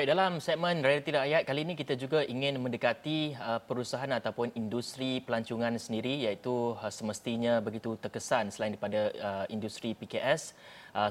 Baik, dalam segmen Realiti Rakyat kali ini kita juga ingin mendekati uh, perusahaan ataupun industri pelancongan sendiri iaitu uh, semestinya begitu terkesan selain daripada uh, industri PKS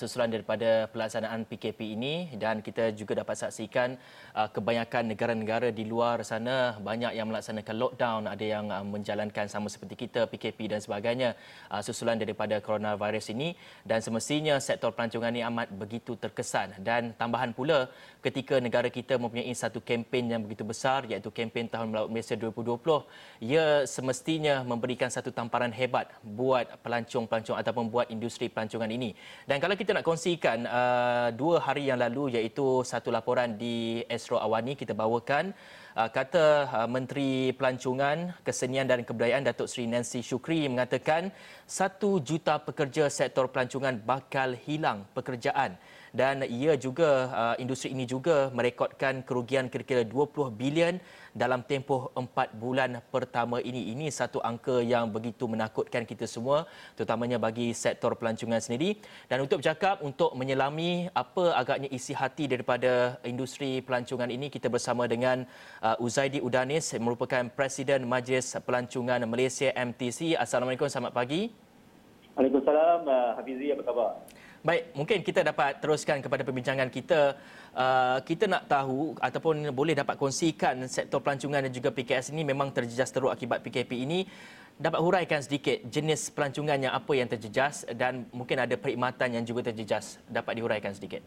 susulan daripada pelaksanaan PKP ini. Dan kita juga dapat saksikan kebanyakan negara-negara di luar sana banyak yang melaksanakan lockdown, ada yang menjalankan sama seperti kita PKP dan sebagainya susulan daripada coronavirus ini. Dan semestinya sektor pelancongan ini amat begitu terkesan. Dan tambahan pula ketika negara kita mempunyai satu kempen yang begitu besar iaitu kempen Tahun Melaut Malaysia 2020 ia semestinya memberikan satu tamparan hebat buat pelancong-pelancong ataupun buat industri pelancongan ini. Dan kalau kita nak kongsikan uh, dua hari yang lalu iaitu satu laporan di Astro Awani kita bawakan uh, kata uh, Menteri Pelancongan, Kesenian dan Kebudayaan Datuk Seri Nancy Shukri mengatakan satu juta pekerja sektor pelancongan bakal hilang pekerjaan dan ia juga uh, industri ini juga merekodkan kerugian kira-kira 20 bilion dalam tempoh 4 bulan pertama ini. Ini satu angka yang begitu menakutkan kita semua terutamanya bagi sektor pelancongan sendiri dan untuk bercakap untuk menyelami apa agaknya isi hati daripada industri pelancongan ini kita bersama dengan uh, Uzaidi Udanis merupakan Presiden Majlis Pelancongan Malaysia MTC. Assalamualaikum selamat pagi. Waalaikumsalam uh, Hafizi apa khabar? Baik, mungkin kita dapat teruskan kepada perbincangan kita. Uh, kita nak tahu ataupun boleh dapat kongsikan sektor pelancongan dan juga PKS ini memang terjejas teruk akibat PKP ini. Dapat huraikan sedikit jenis pelancongan yang apa yang terjejas dan mungkin ada perkhidmatan yang juga terjejas. Dapat dihuraikan sedikit.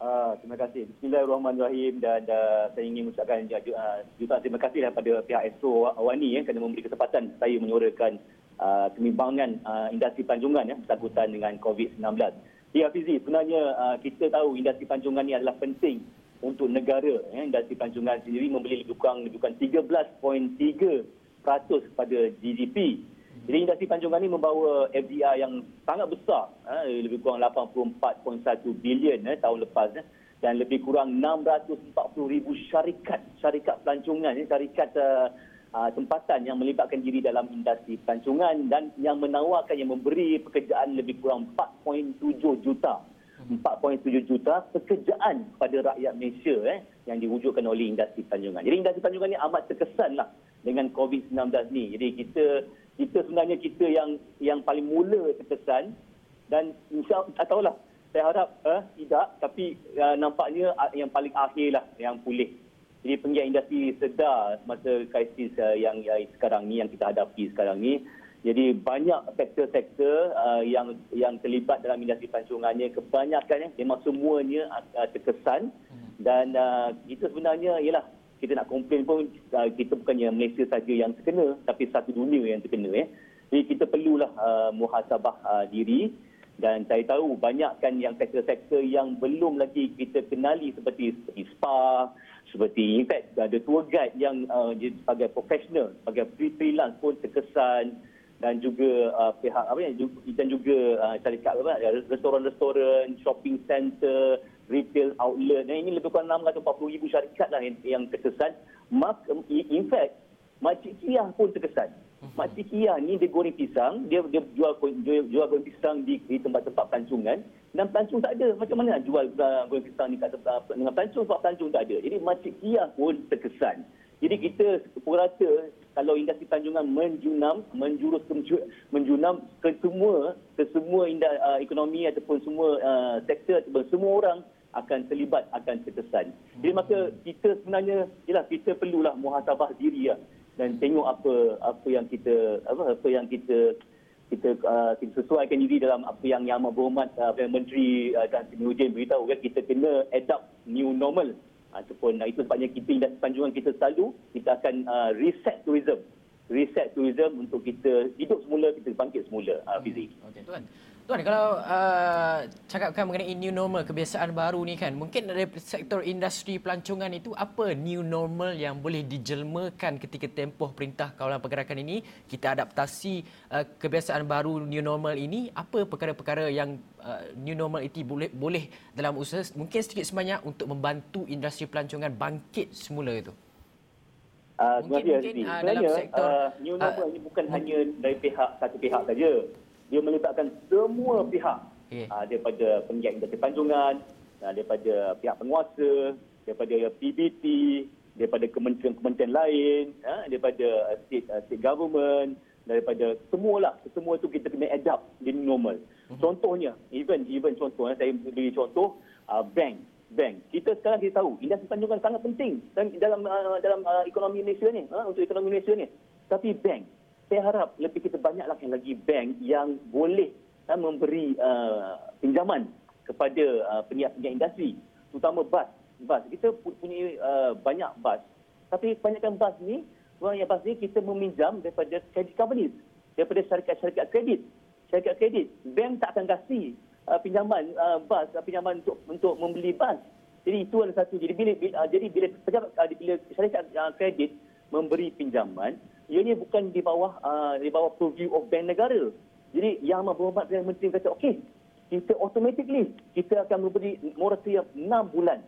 Uh, terima kasih. Bismillahirrahmanirrahim dan uh, saya ingin mengucapkan uh, jutaan terima kasih kepada pihak ESO Awani ya, kerana memberi kesempatan saya menyuarakan uh, kemimbangan uh, industri pelancongan ya bersangkutan dengan COVID-19. Ya Fizi, sebenarnya uh, kita tahu industri pelancongan ini adalah penting untuk negara. Ya. Industri pelancongan sendiri membeli lebih kurang, lebih kurang 13.3% kepada GDP. Jadi industri pelancongan ini membawa FDI yang sangat besar, ha, lebih kurang 84.1 bilion ya, tahun lepas. Ya dan lebih kurang 640 ribu syarikat syarikat pelancongan syarikat uh, uh, tempatan yang melibatkan diri dalam industri pelancongan dan yang menawarkan yang memberi pekerjaan lebih kurang 4.7 juta 4.7 juta pekerjaan kepada rakyat Malaysia eh, yang diwujudkan oleh industri pelancongan. Jadi industri pelancongan ini amat terkesan lah dengan COVID-19 ni. Jadi kita kita sebenarnya kita yang yang paling mula terkesan dan insya tak tahulah saya harap eh, tidak tapi uh, nampaknya yang paling akhir lah yang pulih jadi penggiat industri sedar masa krisis uh, yang uh, sekarang ni yang kita hadapi sekarang ni. Jadi banyak sektor-sektor uh, yang yang terlibat dalam industri pelancongannya kebanyakan eh, memang semuanya uh, terkesan dan uh, kita sebenarnya ialah kita nak komplain pun uh, kita bukannya Malaysia saja yang terkena tapi satu dunia yang terkena eh. Jadi kita perlulah uh, muhasabah uh, diri dan saya tahu banyakkan yang sektor-sektor yang belum lagi kita kenali seperti, spa, seperti in fact ada tour guide yang uh, sebagai profesional sebagai freelance pun terkesan. Dan juga uh, pihak apa ya dan juga uh, syarikat apa restoran-restoran shopping center retail outlet. Dan ini lebih kurang 640 ribu syarikat lah yang, yang terkesan. Mak, in fact Makcik Kia pun terkesan Makcik Kia ni dia goreng pisang dia dia jual jual, jual goreng pisang di, di tempat-tempat pelancongan dan pelancong tak ada. Macam mana nak jual uh, goreng pisang ni kat tempat dengan pelancong sebab pelancong tak ada. Jadi Makcik Kia pun terkesan. Jadi kita rata kalau industri pelancongan menjunam, menjurus menjunam ke semua ke semua indah, uh, ekonomi ataupun semua uh, sektor ataupun semua orang akan terlibat akan terkesan. Jadi maka kita sebenarnya ialah kita perlulah muhasabah diri ya dan tengok apa apa yang kita apa apa yang kita kita uh, kita sesuaikan diri dalam apa yang yang berhormat uh, Menteri uh, dan Nurdin beritahu kan kita kena adapt new normal ataupun uh, itu sebabnya kita dan panjungan kita selalu kita akan uh, reset tourism reset tourism untuk kita hidup semula kita bangkit semula uh, Fizi. Okey tuan. Tuan, kalau uh, cakapkan mengenai new normal, kebiasaan baru ni kan, mungkin dari sektor industri pelancongan itu, apa new normal yang boleh dijelmakan ketika tempoh perintah kawalan pergerakan ini, kita adaptasi uh, kebiasaan baru new normal ini, apa perkara-perkara yang uh, new normal itu boleh boleh dalam usaha, mungkin sedikit sebanyak untuk membantu industri pelancongan bangkit semula itu? Uh, mungkin, mungkin uh, dalam sektor uh, new normal uh, ini bukan hanya dari pihak satu pihak saja dia melibatkan semua pihak okay. uh, daripada penggiat industri panjungan uh, daripada pihak penguasa, daripada PBT, daripada kementerian-kementerian lain, uh, daripada state, uh, state government, daripada semualah, semua itu kita kena adapt di normal. Mm-hmm. Contohnya, even even contoh, saya beri contoh, uh, bank. Bank. Kita sekarang kita tahu, industri panjungan sangat penting dalam uh, dalam uh, ekonomi Malaysia ni, uh, untuk ekonomi Malaysia ni. Tapi bank, saya harap lebih kita banyaklah lagi bank yang boleh uh, memberi uh, pinjaman kepada uh, penyiap-penyiap industri, terutama bas. Bas kita punya uh, banyak bas, tapi kebanyakan bas ni, orang yang bas ni kita meminjam daripada credit companies, daripada syarikat-syarikat kredit. Syarikat kredit, bank tak akan kasih uh, pinjaman uh, bas, uh, pinjaman untuk untuk membeli bas. Jadi itu adalah satu. Jadi bila, bila uh, jadi bila pejabat uh, bila syarikat uh, kredit memberi pinjaman, ianya bukan di bawah uh, di bawah purview of bank negara. Jadi yang amat berhormat Perdana Menteri kata, okey, kita automatically kita akan memberi moratorium 6 bulan.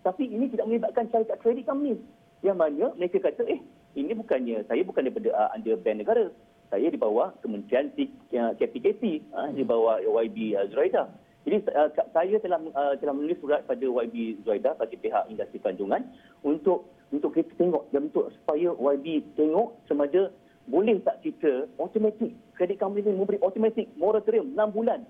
Tapi ini tidak melibatkan syarikat kredit kami. Yang mana mereka kata, eh, ini bukannya, saya bukan daripada uh, under bank negara. Saya di bawah Kementerian KPKP, uh, di bawah YB uh, Zuraida. Jadi uh, saya telah uh, telah menulis surat pada YB Zuraida bagi pihak industri panjungan untuk untuk kita tengok dan untuk supaya YB tengok semada boleh tak kita automatic kredit company ini memberi automatic moratorium 6 bulan.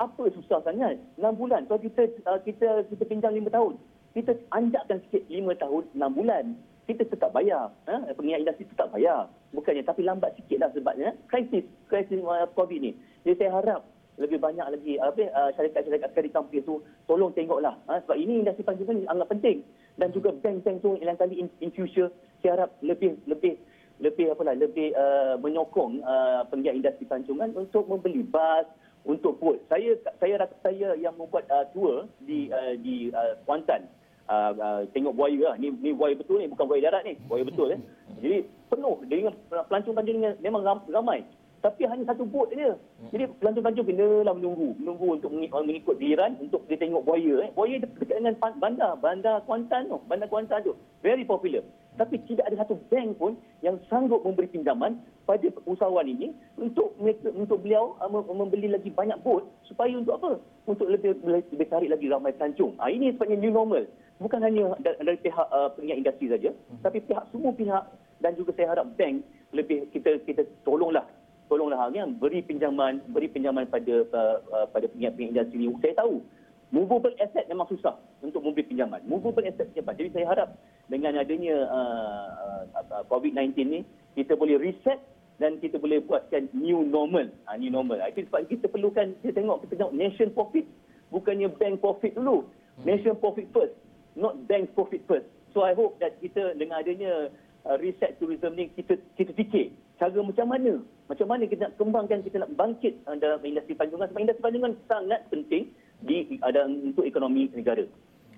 Apa susah sangat? 6 bulan. Kalau kita uh, kita kita pinjam 5 tahun. Kita anjakkan sikit 5 tahun 6 bulan. Kita tetap bayar. Ha? pengingat industri tetap bayar. Bukannya tapi lambat sikit lah sebabnya. Krisis krisis uh, covid ni. Jadi saya harap lebih banyak lagi apa uh, syarikat-syarikat kredit company tu tolong tengoklah. Ha? sebab ini industri panjungan ni anggap penting dan juga bank-bank tu yang kali in, in future saya harap lebih lebih lebih apa lah lebih uh, menyokong uh, pengiat industri panjungan untuk membeli bas untuk bot. Saya saya rasa saya yang membuat uh, tour di uh, di uh, Kuantan. Uh, uh, tengok buaya lah. Ni, ni buaya betul ni, bukan buaya darat ni. Buaya betul eh. Jadi penuh dengan pelancong-pelancong memang ramai. Tapi hanya satu bot saja. Jadi pelancong-pelancong kenalah menunggu. Menunggu untuk mengikut diran untuk dia tengok buaya. Eh. Buaya dekat dengan bandar. Bandar Kuantan tu. Bandar Kuantan tu. Very popular. Tapi tidak ada satu bank pun yang sanggup memberi pinjaman pada usahawan ini untuk untuk beliau uh, membeli lagi banyak bot supaya untuk apa? Untuk lebih lebih tarik lagi ramai pelancong. Ha, ini sebabnya new normal. Bukan hanya dari pihak uh, pengingat industri saja, hmm. tapi pihak semua pihak dan juga saya harap bank lebih kita kita tolonglah tolonglah yang beri pinjaman beri pinjaman pada uh, uh, pada pengingat-pengingat industri. Saya tahu movable asset memang susah untuk memberi pinjaman. Movable asset cepat. Jadi saya harap dengan adanya uh, uh, COVID-19 ni kita boleh reset dan kita boleh buatkan new normal. Ha, new normal. Ha, itu sebab kita perlukan, kita tengok, kita tengok nation profit. Bukannya bank profit dulu. Hmm. Nation profit first. Not bank profit first. So I hope that kita dengan adanya uh, reset tourism ni, kita kita fikir cara macam mana. Macam mana kita nak kembangkan, kita nak bangkit uh, dalam industri panjungan. Sebab industri panjungan sangat penting di ada untuk ekonomi negara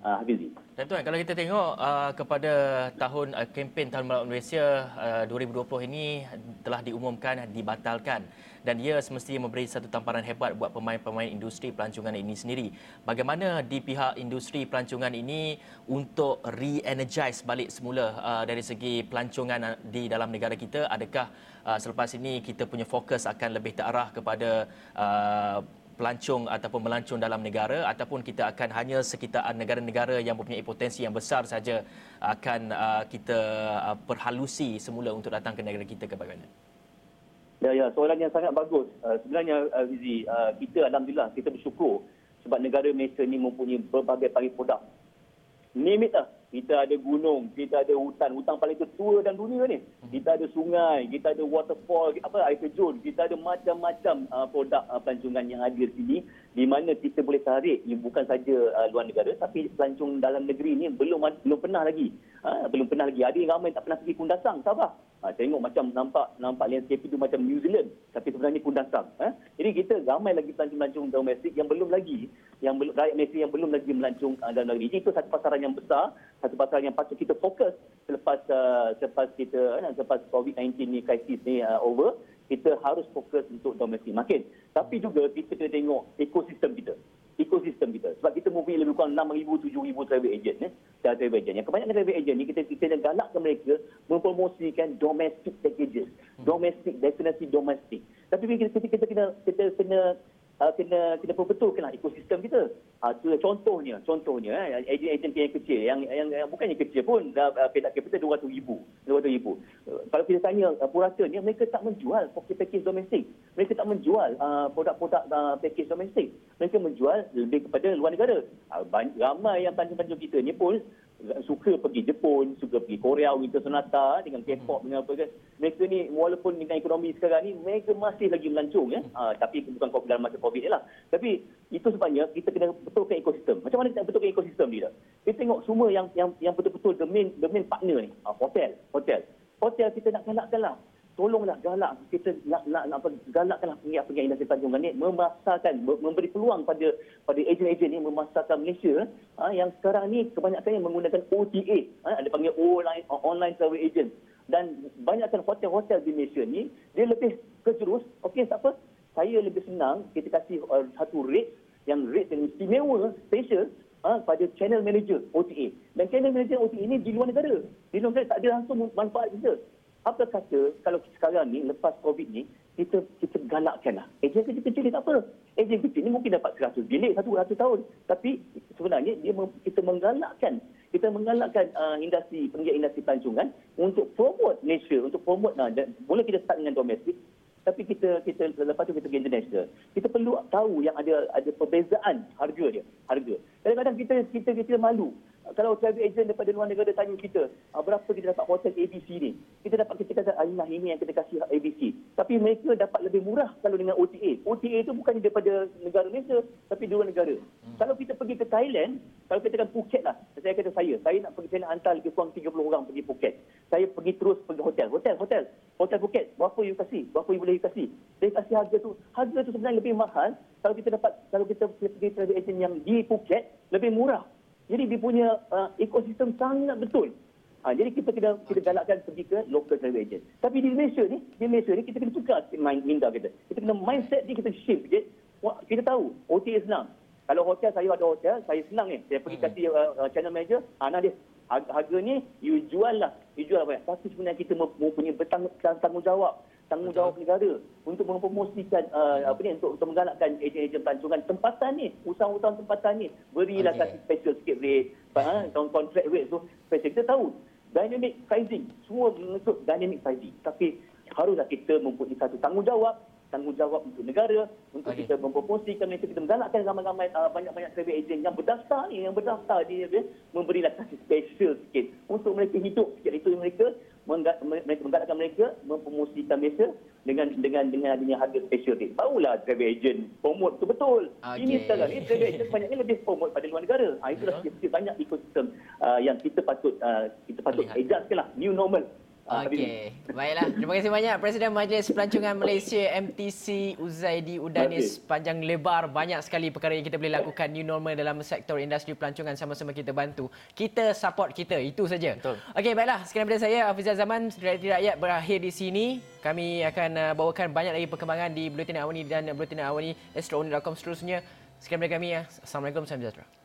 uh, Hafizi. Dan tuan, kalau kita tengok uh, kepada tahun uh, kempen Tahun Melawat Malaysia uh, 2020 ini telah diumumkan dibatalkan dan ia semestinya memberi satu tamparan hebat buat pemain-pemain industri pelancongan ini sendiri. Bagaimana di pihak industri pelancongan ini untuk re-energize balik semula uh, dari segi pelancongan di dalam negara kita? Adakah uh, selepas ini kita punya fokus akan lebih terarah kepada uh, pelancong ataupun melancong dalam negara ataupun kita akan hanya sekitar negara-negara yang mempunyai potensi yang besar saja akan uh, kita uh, perhalusi semula untuk datang ke negara kita ke bagaimana? Ya, ya, soalan yang sangat bagus. Uh, sebenarnya, uh, Fizi, uh, kita Alhamdulillah, kita bersyukur sebab negara Malaysia ini mempunyai berbagai-bagai produk. Name it lah. Kita ada gunung, kita ada hutan, hutan paling tua dalam dunia ni. Kita ada sungai, kita ada waterfall, apa air terjun, kita ada macam-macam uh, produk uh, pelancongan yang ada di sini di mana kita boleh tarik ini bukan saja uh, luar negara tapi pelancong dalam negeri ni belum belum pernah lagi. Ha, belum pernah lagi. Ada yang ramai tak pernah pergi Kundasang, Sabah. Ha, tengok macam nampak nampak landscape itu macam New Zealand tapi sebenarnya Kundasang. Ha? Jadi kita ramai lagi pelancong-pelancong domestik yang belum lagi yang belum rakyat Malaysia yang belum lagi melancong uh, dalam negeri. Jadi itu satu pasaran yang besar satu pasal yang patut kita fokus selepas uh, selepas kita uh, selepas COVID-19 ni krisis ni uh, over kita harus fokus untuk domestik makin tapi juga kita kena tengok ekosistem kita. Ekosistem kita. Sebab kita mempunyai lebih kurang 6,000 7,000 travel agent eh. Travel agent. Yang kebanyakan travel agent ni kita kita nak galakkan mereka mempromosikan domestic packages. Domestic destinasi domestik. Tapi kita kita, kita kena kita kena uh, kena kena perbetulkanlah ekosistem kita. Uh, contohnya, contohnya eh, ejen-ejen yang kecil yang, yang yang bukannya kecil pun uh, pedak capital 200 ribu. 200 ribu. Uh, kalau kita tanya uh, purata ni mereka tak menjual package domestik. Mereka tak menjual uh, produk-produk uh, package domestik. Mereka menjual lebih kepada luar negara. Uh, ramai yang pelancong-pelancong kita ni pun suka pergi Jepun, suka pergi Korea, Winter Sonata dengan K-pop dengan apa kan. Mereka ni walaupun dengan ekonomi sekarang ni mereka masih lagi melancong ya. Uh, tapi bukan dalam masa Covid ni lah. Tapi itu sebabnya kita kena betulkan ekosistem. Macam mana kita betulkan ekosistem ni dah? Kita tengok semua yang yang yang betul-betul the main the main partner ni, uh, hotel, hotel. Hotel kita nak galakkan lah tolonglah galak kita nak nak, nak galakkanlah pengiat-pengiat industri panjungan ni memasarkan memberi peluang pada pada ejen-ejen ni memasarkan Malaysia ha, yang sekarang ni kebanyakan yang menggunakan OTA ha, ada panggil online online travel agent. Dan banyakkan hotel-hotel di Malaysia ni dia lebih kejurus okey tak apa. Saya lebih senang kita kasih uh, satu rate yang rate yang istimewa special ha, pada channel manager OTA dan channel manager OTA ini di luar negara. Di luar negara tak ada langsung manfaat kita apa kata kalau sekarang ni lepas COVID ni kita kita galakkanlah. Ejen kecil-kecil ni tak apa. Ejen kecil ni mungkin dapat 100 bilik satu ratus tahun. Tapi sebenarnya dia kita menggalakkan kita menggalakkan uh, industri penggiat industri pelancongan untuk promote Malaysia, untuk promote nah, boleh kita start dengan domestik tapi kita kita lepas tu kita pergi international. Kita perlu tahu yang ada ada perbezaan harga dia, harga. Kadang-kadang kita kita kita malu kalau travel agent daripada luar negara tanya kita, uh, berapa kita dapat hotel ABC ni? Kita dapat kita kata, ah, ini yang kita kasih ABC. Tapi mereka dapat lebih murah kalau dengan OTA. OTA itu bukan daripada negara Malaysia, tapi dua negara. Hmm. Kalau kita pergi ke Thailand, kalau kita kata Phuket lah. Saya kata saya, saya nak pergi, saya nak hantar lebih kurang 30 orang pergi Phuket. Saya pergi terus pergi hotel. Hotel, hotel. Hotel Phuket, berapa you kasih? Berapa you boleh you kasih? Saya kasih harga tu. Harga tu sebenarnya lebih mahal kalau kita dapat, kalau kita pergi travel agent yang di Phuket, lebih murah. Jadi dia punya uh, ekosistem sangat betul. Ha, jadi kita kena kita galakkan pergi ke local travel agent. Tapi di Malaysia ni, di Malaysia ni kita kena tukar minda kita. Kita kena mindset ni kita shift sikit. Kita tahu OTA senang. Kalau hotel saya ada hotel, saya senang ni. Saya pergi hmm. kasih uh, uh, channel manager, ah nah dia harga ni you jual lah. You jual apa? Tapi sebenarnya kita mempunyai bertanggungjawab tanggungjawab negara untuk mempromosikan uh, apa ni untuk, untuk menggalakkan ejen-ejen pelancongan tempatan ni usaha-usaha tempatan ni berilah okay. kasih special sikit rate ha contract rate tu special kita tahu dynamic pricing. Semua mengikut dynamic pricing. Tapi haruslah kita mempunyai satu tanggungjawab tanggungjawab untuk negara untuk okay. kita mempromosikan mereka kita menggalakkan ramai-ramai uh, banyak-banyak travel agent yang berdaftar ni yang berdaftar dia, dia memberilah kasih special sikit untuk mereka hidup sikit itu mereka mereka menggalakkan mereka mempromosikan Malaysia dengan dengan dengan adanya harga special rate. Barulah travel agent promote betul-betul. Okay. Ini sekarang ni travel agent banyaknya lebih promote pada luar negara. Ha, itulah uh-huh. banyak ekosistem uh, yang kita patut uh, kita patut adjustkanlah new normal. Okey. Baiklah. Terima kasih banyak Presiden Majlis Pelancongan Malaysia MTC Uzaidi Udanis panjang lebar banyak sekali perkara yang kita boleh lakukan new normal dalam sektor industri pelancongan sama-sama kita bantu. Kita support kita. Itu saja. Okey, baiklah. Sekian daripada saya Hafizah Zaman Realiti Rakyat berakhir di sini. Kami akan uh, bawakan banyak lagi perkembangan di Bulletin Awani dan Bulletin Awani Astro.com seterusnya. Sekian daripada kami. Ya. Assalamualaikum. Salam sejahtera.